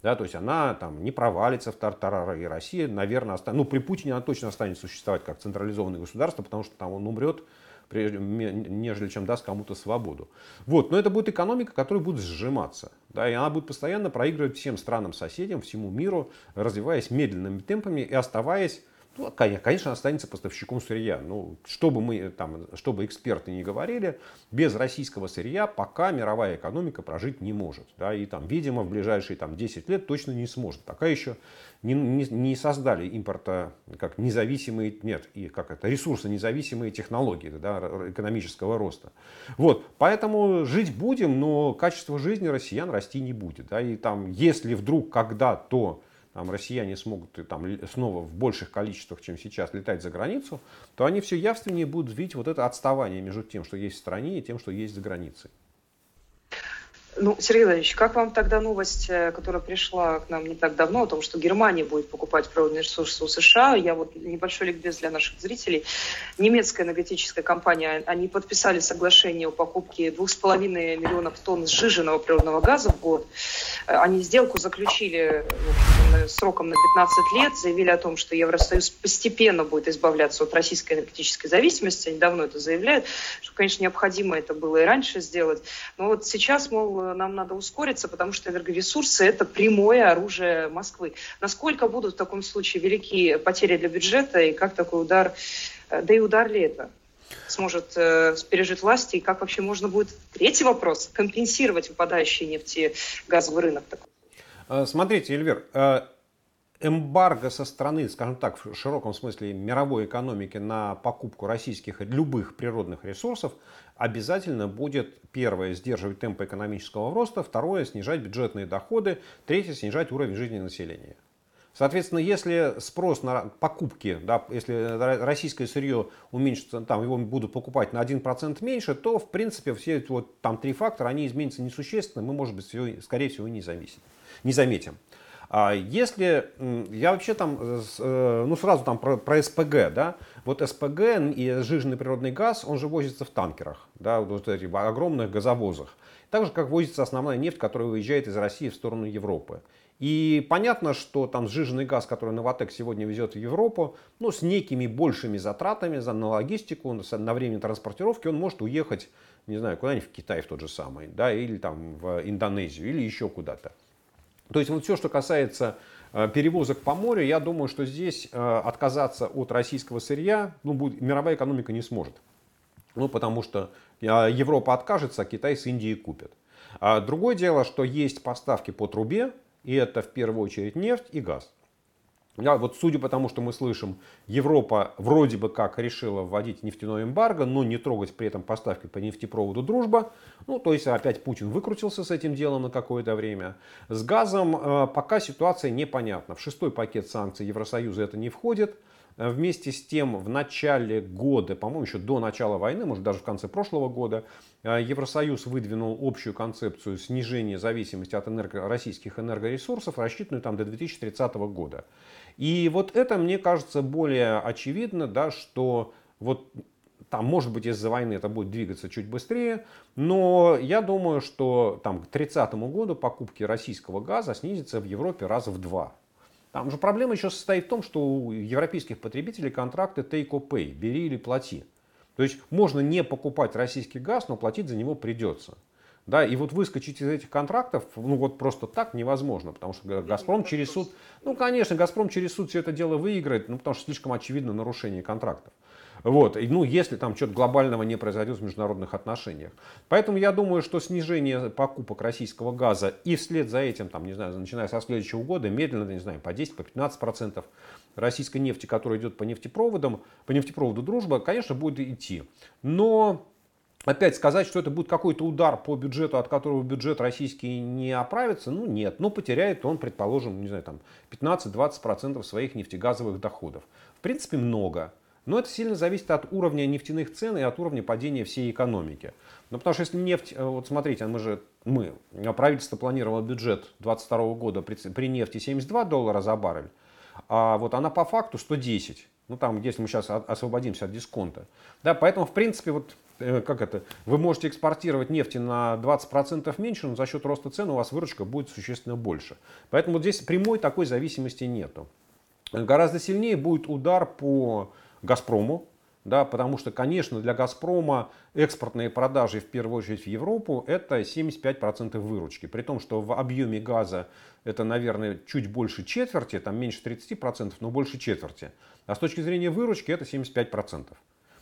Да, то есть она там не провалится в тартарары, и Россия, наверное, останется, ну при Путине она точно останется существовать как централизованное государство, потому что там он умрет, прежде, нежели чем даст кому-то свободу. Вот, но это будет экономика, которая будет сжиматься. Да, и она будет постоянно проигрывать всем странам-соседям, всему миру, развиваясь медленными темпами и оставаясь ну, конечно, останется поставщиком сырья. Ну, что бы мы там, что бы эксперты не говорили, без российского сырья пока мировая экономика прожить не может. Да, и там, видимо, в ближайшие там, 10 лет точно не сможет. Пока еще не, не, не создали импорта как независимые, нет, и как это, ресурсы независимые технологии да, экономического роста. Вот, поэтому жить будем, но качество жизни россиян расти не будет. Да, и там, если вдруг когда-то там, россияне смогут там, снова в больших количествах, чем сейчас, летать за границу, то они все явственнее будут видеть вот это отставание между тем, что есть в стране, и тем, что есть за границей. Ну, Сергей Владимирович, как вам тогда новость, э, которая пришла к нам не так давно, о том, что Германия будет покупать природные ресурсы у США? Я вот небольшой ликбез для наших зрителей. Немецкая энергетическая компания, они подписали соглашение о покупке 2,5 миллионов тонн сжиженного природного газа в год. Э, они сделку заключили сроком на 15 лет, заявили о том, что Евросоюз постепенно будет избавляться от российской энергетической зависимости. Они давно это заявляют, что, конечно, необходимо это было и раньше сделать. Но вот сейчас, мол, нам надо ускориться, потому что энергоресурсы – это прямое оружие Москвы. Насколько будут в таком случае велики потери для бюджета и как такой удар, э, да и удар ли это? сможет э, пережить власти, и как вообще можно будет, третий вопрос, компенсировать выпадающий нефтегазовый рынок? Э, смотрите, Эльвир, э, эмбарго со стороны, скажем так, в широком смысле мировой экономики на покупку российских любых природных ресурсов обязательно будет, первое, сдерживать темпы экономического роста, второе, снижать бюджетные доходы, третье, снижать уровень жизни населения. Соответственно, если спрос на покупки, да, если российское сырье уменьшится, там его будут покупать на 1% меньше, то, в принципе, все эти вот там три фактора, они изменятся несущественно, мы, может быть, скорее всего, не, зависим, не заметим. А если, я вообще там, э, ну сразу там про, про СПГ, да, вот СПГ и сжиженный природный газ, он же возится в танкерах, да, вот этих огромных газовозах. Так же, как возится основная нефть, которая выезжает из России в сторону Европы. И понятно, что там сжиженный газ, который Новотек сегодня везет в Европу, ну, с некими большими затратами за, на логистику, на время транспортировки, он может уехать, не знаю, куда-нибудь в Китай в тот же самый, да, или там в Индонезию, или еще куда-то. То есть вот все, что касается э, перевозок по морю, я думаю, что здесь э, отказаться от российского сырья ну, будет, мировая экономика не сможет. Ну, потому что э, Европа откажется, а Китай с Индией купят. А другое дело, что есть поставки по трубе, и это в первую очередь нефть и газ. Да, вот судя по тому, что мы слышим, Европа вроде бы как решила вводить нефтяное эмбарго, но не трогать при этом поставки по нефтепроводу «Дружба». Ну, то есть опять Путин выкрутился с этим делом на какое-то время. С газом э, пока ситуация непонятна. В шестой пакет санкций Евросоюза это не входит. Э, вместе с тем в начале года, по-моему, еще до начала войны, может даже в конце прошлого года, э, Евросоюз выдвинул общую концепцию снижения зависимости от энерго российских энергоресурсов, рассчитанную там до 2030 года. И вот это, мне кажется, более очевидно, да, что вот там, может быть, из-за войны это будет двигаться чуть быстрее, но я думаю, что там, к 30 году покупки российского газа снизятся в Европе раза в два. Там же проблема еще состоит в том, что у европейских потребителей контракты take or pay, бери или плати. То есть можно не покупать российский газ, но платить за него придется. Да, и вот выскочить из этих контрактов, ну вот просто так невозможно, потому что Газпром через суд, ну конечно, Газпром через суд все это дело выиграет, ну потому что слишком очевидно нарушение контрактов. Вот. И, ну, если там что-то глобального не произойдет в международных отношениях. Поэтому я думаю, что снижение покупок российского газа и вслед за этим, там, не знаю, начиная со следующего года, медленно, не знаю, по 10, по 15 процентов российской нефти, которая идет по нефтепроводам, по нефтепроводу «Дружба», конечно, будет идти. Но Опять сказать, что это будет какой-то удар по бюджету, от которого бюджет российский не оправится, ну нет. Но потеряет он, предположим, не знаю, там 15-20% своих нефтегазовых доходов. В принципе, много. Но это сильно зависит от уровня нефтяных цен и от уровня падения всей экономики. Ну, потому что если нефть, э, вот смотрите, мы же, мы, правительство планировало бюджет 2022 года при, при нефти 72 доллара за баррель, а вот она по факту 110. Ну, там, если мы сейчас освободимся от дисконта. Да, поэтому, в принципе, вот э, как это, вы можете экспортировать нефти на 20% меньше, но за счет роста цен у вас выручка будет существенно больше. Поэтому вот здесь прямой такой зависимости нету. Гораздо сильнее будет удар по «Газпрому», да, потому что, конечно, для «Газпрома» экспортные продажи, в первую очередь в Европу, это 75% выручки. При том, что в объеме газа это, наверное, чуть больше четверти, там меньше 30%, но больше четверти. А с точки зрения выручки это 75%.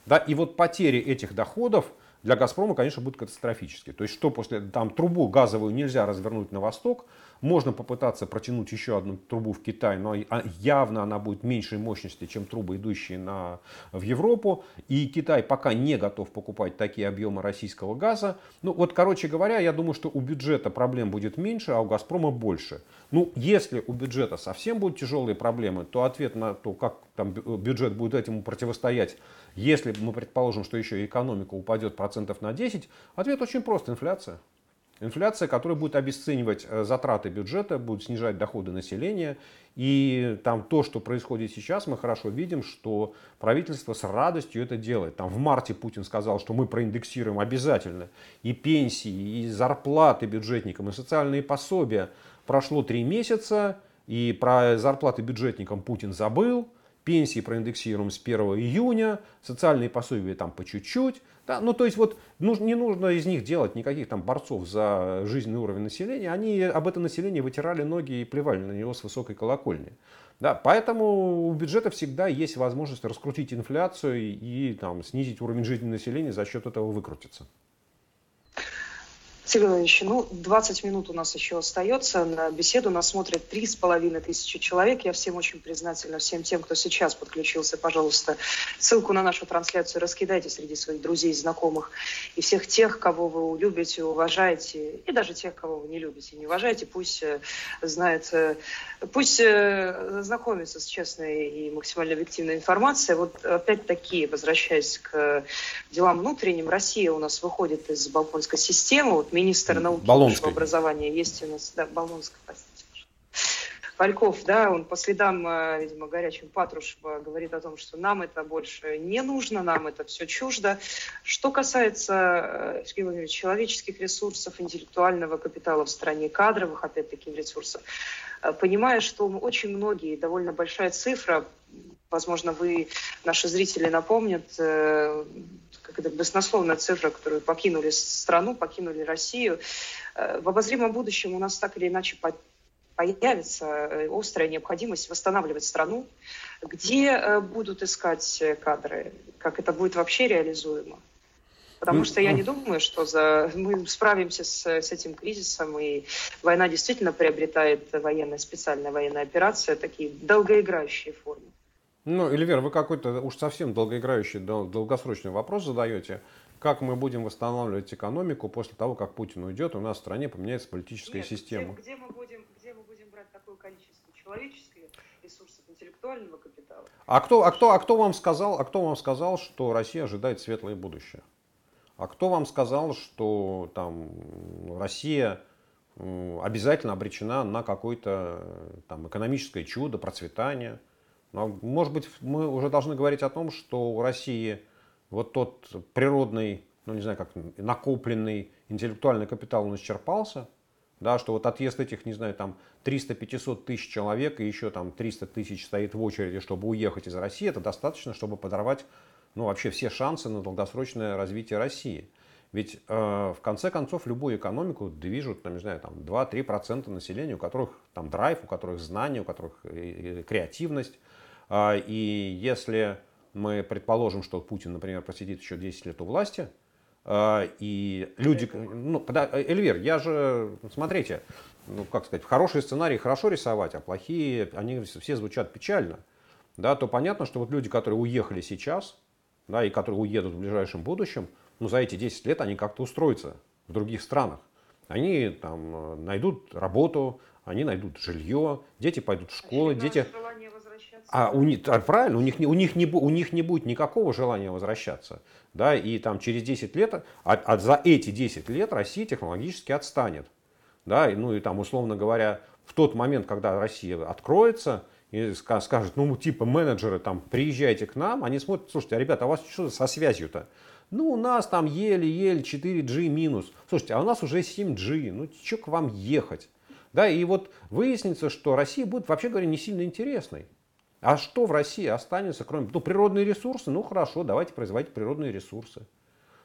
Да, и вот потери этих доходов для «Газпрома», конечно, будут катастрофические. То есть, что после там трубу газовую нельзя развернуть на восток, можно попытаться протянуть еще одну трубу в Китай, но а, явно она будет меньшей мощности, чем трубы, идущие на, в Европу. И Китай пока не готов покупать такие объемы российского газа. Ну вот, короче говоря, я думаю, что у бюджета проблем будет меньше, а у Газпрома больше. Ну, если у бюджета совсем будут тяжелые проблемы, то ответ на то, как там бюджет будет этому противостоять, если мы предположим, что еще и экономика упадет процентов на 10, ответ очень прост – инфляция. Инфляция, которая будет обесценивать э, затраты бюджета, будет снижать доходы населения. И там то, что происходит сейчас, мы хорошо видим, что правительство с радостью это делает. Там в марте Путин сказал, что мы проиндексируем обязательно и пенсии, и зарплаты бюджетникам, и социальные пособия. Прошло три месяца, и про зарплаты бюджетникам Путин забыл пенсии проиндексируем с 1 июня, социальные пособия там по чуть-чуть. Да? Ну, то есть вот не нужно из них делать никаких там борцов за жизненный уровень населения. Они об это население вытирали ноги и плевали на него с высокой колокольни. Да, поэтому у бюджета всегда есть возможность раскрутить инфляцию и там, снизить уровень жизни населения, за счет этого выкрутиться. Сергей Владимирович, ну, 20 минут у нас еще остается. На беседу нас смотрят три с половиной тысячи человек. Я всем очень признательна, всем тем, кто сейчас подключился. Пожалуйста, ссылку на нашу трансляцию раскидайте среди своих друзей, знакомых. И всех тех, кого вы любите, уважаете, и даже тех, кого вы не любите, не уважаете, пусть э, знает, э, пусть э, знакомится с честной и максимально объективной информацией. Вот опять-таки, возвращаясь к делам внутренним, Россия у нас выходит из балконской системы. Вот министр науки и образования есть у нас, да, Болонская, простите. Вальков, да, он по следам, э, видимо, горячим Патрушева говорит о том, что нам это больше не нужно, нам это все чуждо. Что касается, э, Сергей Владимирович, человеческих ресурсов, интеллектуального капитала в стране, кадровых, опять-таки, ресурсов, э, понимая, что очень многие, довольно большая цифра, возможно, вы, наши зрители, напомнят, как это баснословная цифра, которую покинули страну, покинули Россию. Э, в обозримом будущем у нас так или иначе появится э, острая необходимость восстанавливать страну, где э, будут искать кадры, как это будет вообще реализуемо. Потому что я не думаю, что за... мы справимся с, с этим кризисом, и война действительно приобретает военная, специальная военная операция, такие долгоиграющие формы. Ну, Эльвер, вы какой-то уж совсем долгоиграющий, долгосрочный вопрос задаете. Как мы будем восстанавливать экономику после того, как Путин уйдет, у нас в стране поменяется политическая Нет, система? Где, где, мы будем, где мы будем брать такое количество человеческих ресурсов, интеллектуального капитала? А кто, а, кто, а, кто вам сказал, а кто вам сказал, что Россия ожидает светлое будущее? А кто вам сказал, что там Россия обязательно обречена на какое-то там экономическое чудо, процветание? Но, может быть, мы уже должны говорить о том, что у России вот тот природный, ну не знаю, как накопленный интеллектуальный капитал он исчерпался, да, что вот отъезд этих, не знаю, там 300-500 тысяч человек и еще там 300 тысяч стоит в очереди, чтобы уехать из России, это достаточно, чтобы подорвать ну, вообще все шансы на долгосрочное развитие России. Ведь э, в конце концов любую экономику движут, там, не знаю, там 2-3% населения, у которых там драйв, у которых знания, у которых э, э, креативность. А, и если мы предположим, что Путин, например, просидит еще 10 лет у власти, а, и люди... Ну, Эльвир, я же... Смотрите, ну, как сказать, хорошие сценарии хорошо рисовать, а плохие, они все звучат печально. Да, то понятно, что вот люди, которые уехали сейчас, да, и которые уедут в ближайшем будущем, ну, за эти 10 лет они как-то устроятся в других странах. Они там найдут работу, они найдут жилье, дети пойдут в школы, дети... А у них, а, правильно, у них, у, них не, у них не будет никакого желания возвращаться. Да, и там через 10 лет, а, а за эти 10 лет Россия технологически отстанет. Да, ну и там, условно говоря, в тот момент, когда Россия откроется, и скажет, ну, типа, менеджеры, там, приезжайте к нам, они смотрят, слушайте, а, ребята, а у вас что со связью-то? Ну, у нас там еле-еле 4G минус. Слушайте, а у нас уже 7G. Ну, что к вам ехать? Да, и вот выяснится, что Россия будет, вообще говоря, не сильно интересной. А что в России останется, кроме ну, природные ресурсы? Ну хорошо, давайте производить природные ресурсы.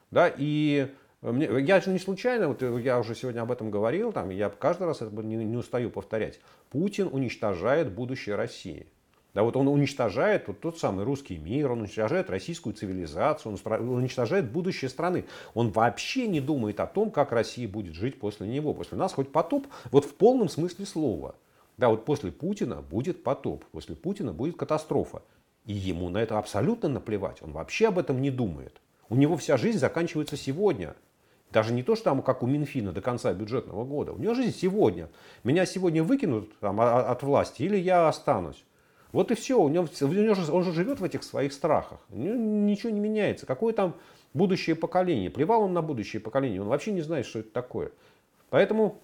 Да, и мне, я же не случайно, вот я уже сегодня об этом говорил, там, я каждый раз это не, не устаю повторять. Путин уничтожает будущее России. Да, вот он уничтожает вот тот самый русский мир, он уничтожает российскую цивилизацию, он уничтожает будущее страны. Он вообще не думает о том, как Россия будет жить после него. После нас хоть потоп, вот в полном смысле слова. Да, вот после Путина будет потоп, после Путина будет катастрофа. И ему на это абсолютно наплевать. Он вообще об этом не думает. У него вся жизнь заканчивается сегодня. Даже не то, что там, как у Минфина до конца бюджетного года. У него жизнь сегодня. Меня сегодня выкинут там, а, от власти или я останусь. Вот и все, у него, у него же, он же живет в этих своих страхах. У него ничего не меняется. Какое там будущее поколение? Плевал он на будущее поколение, он вообще не знает, что это такое. Поэтому,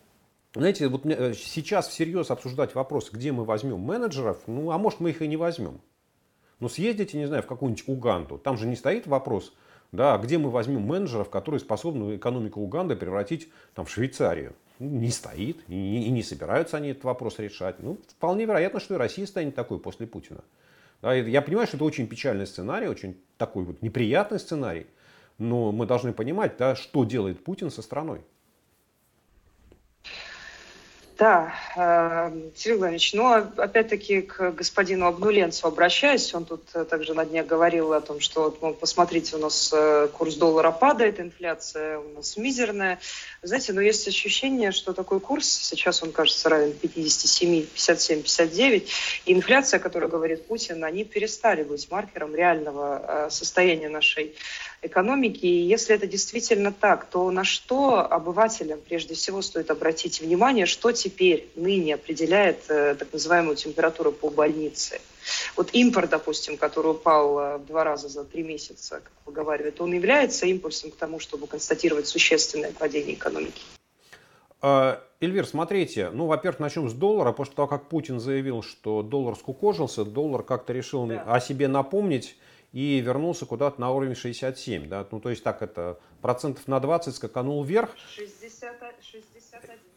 знаете, вот э, сейчас всерьез обсуждать вопрос, где мы возьмем менеджеров, ну, а может мы их и не возьмем. Ну, съездите, не знаю, в какую-нибудь Уганду. Там же не стоит вопрос, да, где мы возьмем менеджеров, которые способны экономику Уганды превратить там, в Швейцарию не стоит, и, не собираются они этот вопрос решать. Ну, вполне вероятно, что и Россия станет такой после Путина. Да, я понимаю, что это очень печальный сценарий, очень такой вот неприятный сценарий, но мы должны понимать, да, что делает Путин со страной. Да, эм, Сергей Владимирович, ну, а опять-таки к господину Обнуленцу обращаюсь. Он тут э, также на дне говорил о том, что, вот, мол, посмотрите, у нас э, курс доллара падает, инфляция у нас мизерная. Знаете, но есть ощущение, что такой курс, сейчас он, кажется, равен 57, 57, 59, и инфляция, о которой говорит Путин, они перестали быть маркером реального э, состояния нашей экономики. И если это действительно так, то на что обывателям прежде всего стоит обратить внимание, что теперь ныне определяет э, так называемую температуру по больнице? Вот импорт, допустим, который упал э, в два раза за три месяца, как выговаривают, он является импульсом к тому, чтобы констатировать существенное падение экономики? А, Эльвир, смотрите, ну, во-первых, начнем с доллара. После того, как Путин заявил, что доллар скукожился, доллар как-то решил да. о себе напомнить и вернулся куда-то на уровень 67. Да? Ну, то есть так это процентов на 20 скаканул вверх. 60, 61.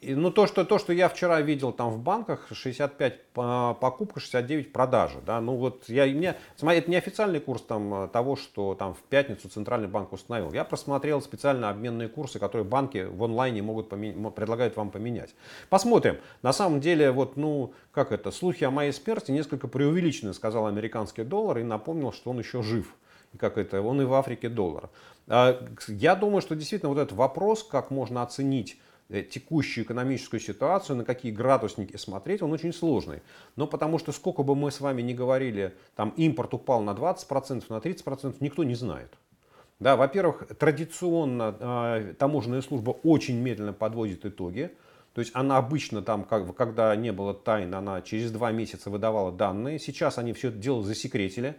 Ну, то что, то, что я вчера видел там в банках, 65 покупка, 69 продажа. Да? Ну, вот я, мне, смотри, это не официальный курс там, того, что там в пятницу Центральный банк установил. Я просмотрел специально обменные курсы, которые банки в онлайне могут поменять, предлагают вам поменять. Посмотрим. На самом деле, вот, ну, как это, слухи о моей смерти несколько преувеличены, сказал американский доллар и напомнил, что он еще жив как это, он и в Африке доллар. А, я думаю, что действительно вот этот вопрос, как можно оценить текущую экономическую ситуацию, на какие градусники смотреть, он очень сложный. Но потому что сколько бы мы с вами ни говорили, там импорт упал на 20%, на 30%, никто не знает. Да, во-первых, традиционно э, таможенная служба очень медленно подводит итоги. То есть она обычно там, как, когда не было тайн, она через два месяца выдавала данные. Сейчас они все это дело засекретили.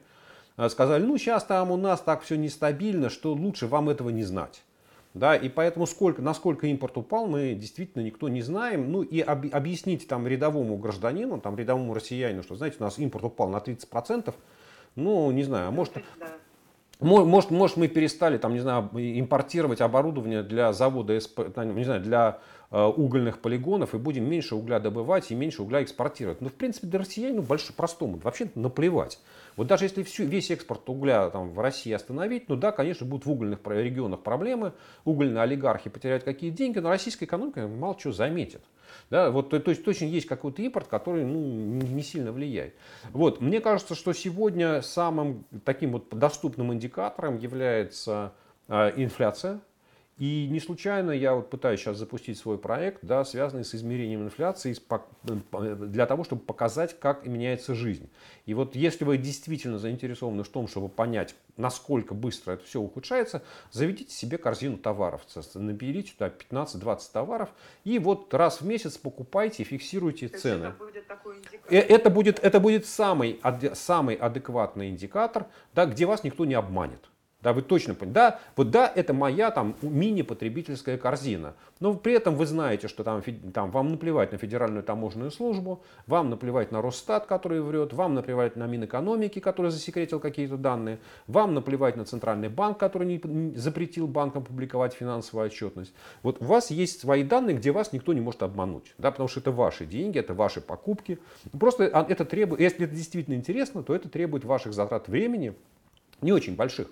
Сказали, ну сейчас там у нас так все нестабильно, что лучше вам этого не знать. Да, и поэтому сколько, насколько импорт упал, мы действительно никто не знаем. Ну и об, объяснить там рядовому гражданину, там рядовому россиянину, что, знаете, у нас импорт упал на 30%, ну, не знаю, а может, может, может мы перестали, там, не знаю, импортировать оборудование для завода, не знаю, для Э, угольных полигонов и будем меньше угля добывать и меньше угля экспортировать. Ну, в принципе, для россиянина ну, больше простому, вообще наплевать. Вот даже если всю, весь экспорт угля там, в России остановить, ну да, конечно, будут в угольных регионах проблемы, угольные олигархи потеряют какие деньги, но российская экономика мало чего заметит. Да, вот, то, то есть точно есть какой-то импорт, который ну, не сильно влияет. Вот, мне кажется, что сегодня самым таким вот доступным индикатором является э, инфляция, и не случайно я вот пытаюсь сейчас запустить свой проект, да, связанный с измерением инфляции, для того, чтобы показать, как меняется жизнь. И вот если вы действительно заинтересованы в том, чтобы понять, насколько быстро это все ухудшается, заведите себе корзину товаров, наберите туда 15-20 товаров, и вот раз в месяц покупайте, фиксируйте То цены. Это будет, такой индикатор. Э, это будет, это будет самый, самый адекватный индикатор, да, где вас никто не обманет. Да, вы точно понимаете. Да, вот да, это моя там мини-потребительская корзина. Но при этом вы знаете, что там, там вам наплевать на Федеральную таможенную службу, вам наплевать на Росстат, который врет, вам наплевать на Минэкономики, который засекретил какие-то данные, вам наплевать на Центральный банк, который не запретил банкам публиковать финансовую отчетность. Вот у вас есть свои данные, где вас никто не может обмануть, да, потому что это ваши деньги, это ваши покупки. Просто это требует, если это действительно интересно, то это требует ваших затрат времени, не очень больших.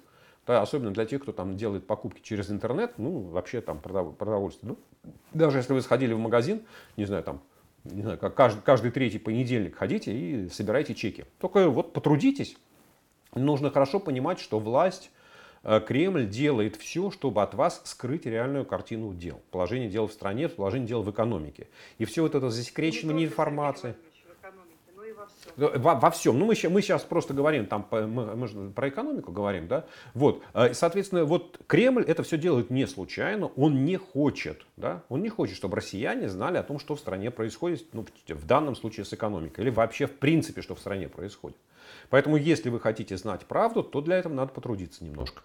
Да, особенно для тех, кто там делает покупки через интернет, ну, вообще там продовольствие. Ну, даже если вы сходили в магазин, не знаю, там, не знаю, как каждый, каждый третий понедельник ходите и собирайте чеки. Только вот потрудитесь. Нужно хорошо понимать, что власть, э, Кремль делает все, чтобы от вас скрыть реальную картину дел. Положение дел в стране, положение дел в экономике. И все вот это засекречивание информации во, во всем. Ну, мы, мы сейчас просто говорим, там, мы, мы же про экономику говорим, да, вот, э, соответственно, вот Кремль это все делает не случайно, он не хочет, да, он не хочет, чтобы россияне знали о том, что в стране происходит, ну, в данном случае с экономикой, или вообще в принципе, что в стране происходит. Поэтому, если вы хотите знать правду, то для этого надо потрудиться немножко.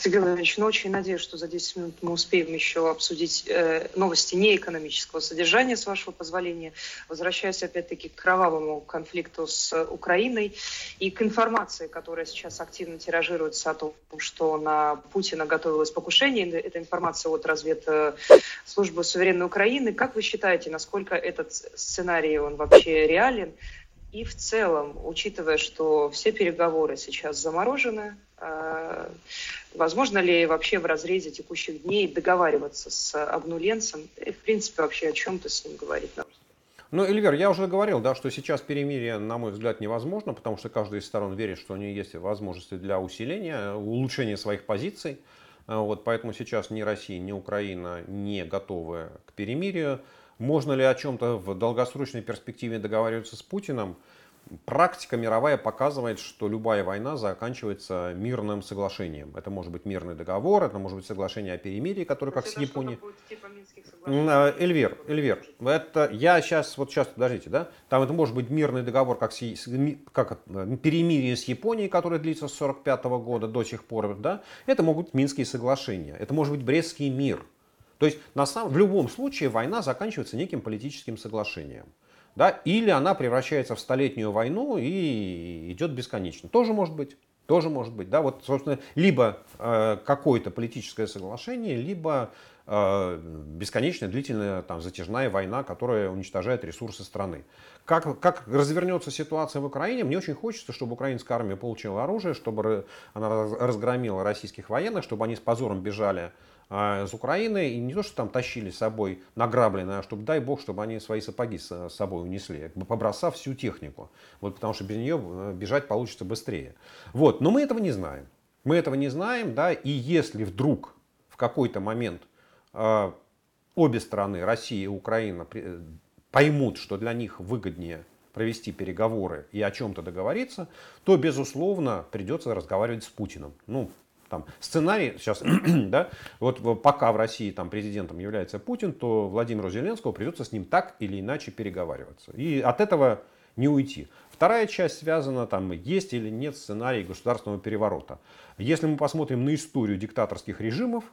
Сергей Владимирович, ну, очень надеюсь, что за 10 минут мы успеем еще обсудить э, новости неэкономического содержания, с вашего позволения. Возвращаясь опять-таки к кровавому конфликту с Украиной и к информации, которая сейчас активно тиражируется о том, что на Путина готовилось покушение. Эта информация от разведслужбы суверенной Украины. Как вы считаете, насколько этот сценарий, он вообще реален? И в целом, учитывая, что все переговоры сейчас заморожены, э, возможно ли вообще в разрезе текущих дней договариваться с обнуленцем и, в принципе, вообще о чем-то с ним говорить? Ну, Эльвер, я уже говорил, да, что сейчас перемирие, на мой взгляд, невозможно, потому что каждая из сторон верит, что у нее есть возможности для усиления, улучшения своих позиций. Вот, поэтому сейчас ни Россия, ни Украина не готовы к перемирию. Можно ли о чем-то в долгосрочной перспективе договариваться с Путиным? Практика мировая показывает, что любая война заканчивается мирным соглашением. Это может быть мирный договор, это может быть соглашение о перемирии, которое как с Японией. Типа а, Эльвир, Эльвир, это я сейчас, вот сейчас, подождите, да? Там это может быть мирный договор, как, с, как перемирие с Японией, которое длится с 45 года до сих пор, да? Это могут быть Минские соглашения, это может быть Брестский мир, то есть на самом, в любом случае война заканчивается неким политическим соглашением. Да? Или она превращается в столетнюю войну и идет бесконечно. Тоже может быть. Тоже может быть. Да? Вот, собственно, либо э, какое-то политическое соглашение, либо э, бесконечная длительная там, затяжная война, которая уничтожает ресурсы страны. Как, как развернется ситуация в Украине, мне очень хочется, чтобы украинская армия получила оружие, чтобы она разгромила российских военных, чтобы они с позором бежали из Украины, и не то, что там тащили с собой награбленное, а чтобы, дай бог, чтобы они свои сапоги с собой унесли, побросав всю технику. Вот, потому что без нее э, бежать получится быстрее. Вот, но мы этого не знаем. Мы этого не знаем, да, и если вдруг в какой-то момент э, обе страны, Россия и Украина, э, поймут, что для них выгоднее провести переговоры и о чем-то договориться, то, безусловно, придется разговаривать с Путиным. Ну, там, сценарий сейчас, да, вот пока в России там президентом является Путин, то Владимиру Зеленскому придется с ним так или иначе переговариваться. И от этого не уйти. Вторая часть связана, там, есть или нет сценарий государственного переворота. Если мы посмотрим на историю диктаторских режимов,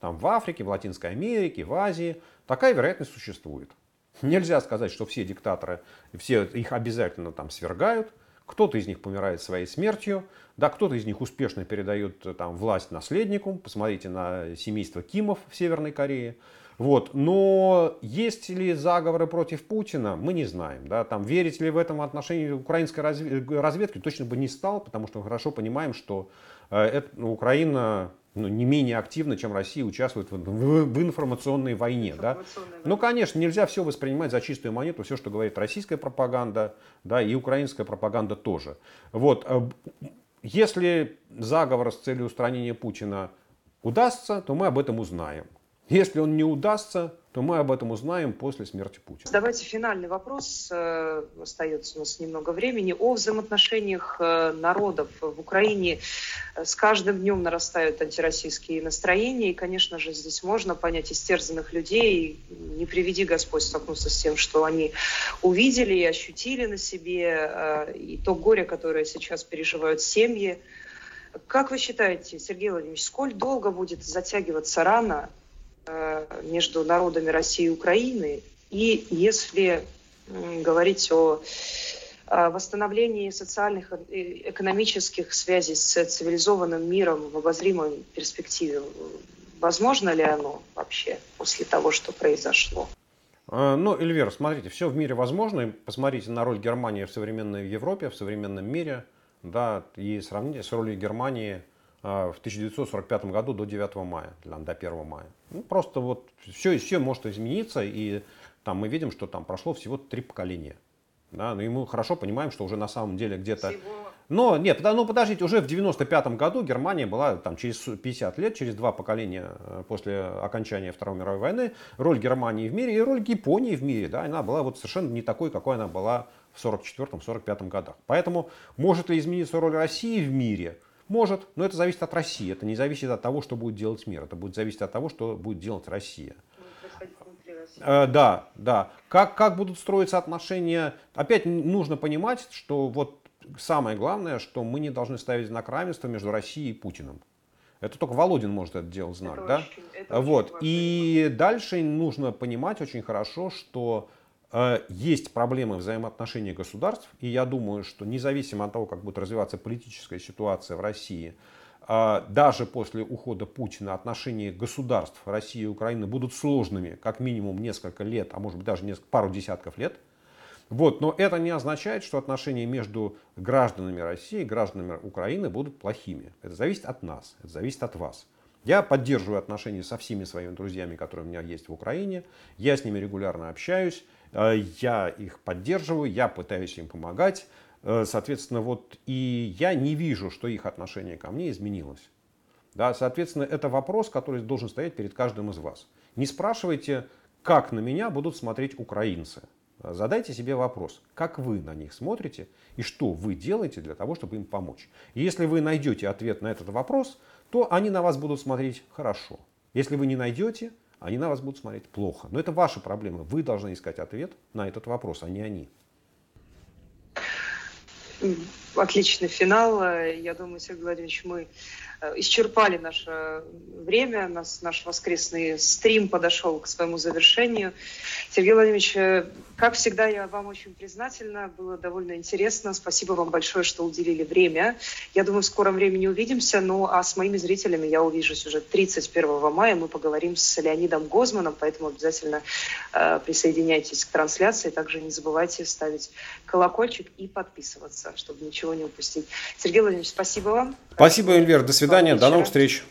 там, в Африке, в Латинской Америке, в Азии, такая вероятность существует. Нельзя сказать, что все диктаторы, все их обязательно там свергают, кто-то из них помирает своей смертью, да, кто-то из них успешно передает э, там, власть наследнику. Посмотрите на семейство Кимов в Северной Корее. Вот. Но есть ли заговоры против Путина, мы не знаем. Да? Там, верить ли в этом отношении украинской разведки точно бы не стал, потому что мы хорошо понимаем, что э, это, Украина ну, не менее активно, чем Россия, участвует в, в, в информационной войне. Да? Ну, конечно, нельзя все воспринимать за чистую монету, все, что говорит российская пропаганда, да, и украинская пропаганда тоже. Вот. Э, если заговор с целью устранения Путина удастся, то мы об этом узнаем. Если он не удастся, то мы об этом узнаем после смерти Путина. Давайте финальный вопрос. Э, остается у нас немного времени. О взаимоотношениях э, народов в Украине. Э, с каждым днем нарастают антироссийские настроения. И, конечно же, здесь можно понять истерзанных людей. Не приведи Господь столкнуться с тем, что они увидели и ощутили на себе. И то горе, которое сейчас переживают семьи Как вы считаете, Сергей Владимирович, сколь долго будет затягиваться рана э, между народами России и Украины? И если э, говорить о, восстановлении социальных и экономических связей с цивилизованным миром в обозримой перспективе, возможно ли оно вообще после того, что произошло? А, ну, Эльвира, смотрите, все в мире возможно. Посмотрите на роль Германии в современной Европе, в современном мире. Да, и сравните с ролью Германии в 1945 году до 9 мая, до 1 мая. Ну, просто вот все, все может измениться, и там мы видим, что там прошло всего три поколения. Да, ну и мы хорошо понимаем, что уже на самом деле где-то... Всего но нет, ну подождите, уже в 95 году Германия была там через 50 лет, через два поколения э, после окончания Второй мировой войны, роль Германии в мире и роль Японии в мире, да, она была вот совершенно не такой, какой она была в 44-45 годах. Поэтому может ли измениться роль России в мире? Может, но это зависит от России, это не зависит от того, что будет делать мир, это будет зависеть от того, что будет делать Россия. Э, да, да. Как, как будут строиться отношения? Опять нужно понимать, что вот самое главное, что мы не должны ставить знак равенства между Россией и Путиным. Это только Володин может это делать знак, это да? Очень, это вот. Очень и дальше нужно понимать очень хорошо, что есть проблемы взаимоотношений государств, и я думаю, что независимо от того, как будет развиваться политическая ситуация в России, э, даже после ухода Путина отношения государств России и Украины будут сложными, как минимум несколько лет, а может быть даже несколько, пару десятков лет. Вот, но это не означает, что отношения между гражданами России и гражданами Украины будут плохими. Это зависит от нас, это зависит от вас. Я поддерживаю отношения со всеми своими друзьями, которые у меня есть в Украине. Я с ними регулярно общаюсь, э, я их поддерживаю, я пытаюсь им помогать. Э, соответственно, вот и я не вижу, что их отношение ко мне изменилось. Да, соответственно, это вопрос, который должен стоять перед каждым из вас. Не спрашивайте, как на меня будут смотреть украинцы. Задайте себе вопрос, как вы на них смотрите и что вы делаете для того, чтобы им помочь. Если вы найдете ответ на этот вопрос, то они на вас будут смотреть хорошо. Если вы не найдете, они на вас будут смотреть плохо. Но это ваша проблема. Вы должны искать ответ на этот вопрос, а не они. Отличный финал. Я думаю, Сергей Владимирович, мы Э, исчерпали наше время, нас, наш воскресный стрим подошел к своему завершению. Сергей Владимирович, э, как всегда, я вам очень признательна, было довольно интересно. Спасибо вам большое, что уделили время. Я думаю, в скором времени увидимся, ну а с моими зрителями я увижусь уже 31 мая. Мы поговорим с Леонидом Гозманом, поэтому обязательно э, присоединяйтесь к трансляции. Также не забывайте ставить колокольчик и подписываться, чтобы ничего не упустить. Сергей Владимирович, спасибо вам. Спасибо, Эльвер. До свидания, до новых встреч.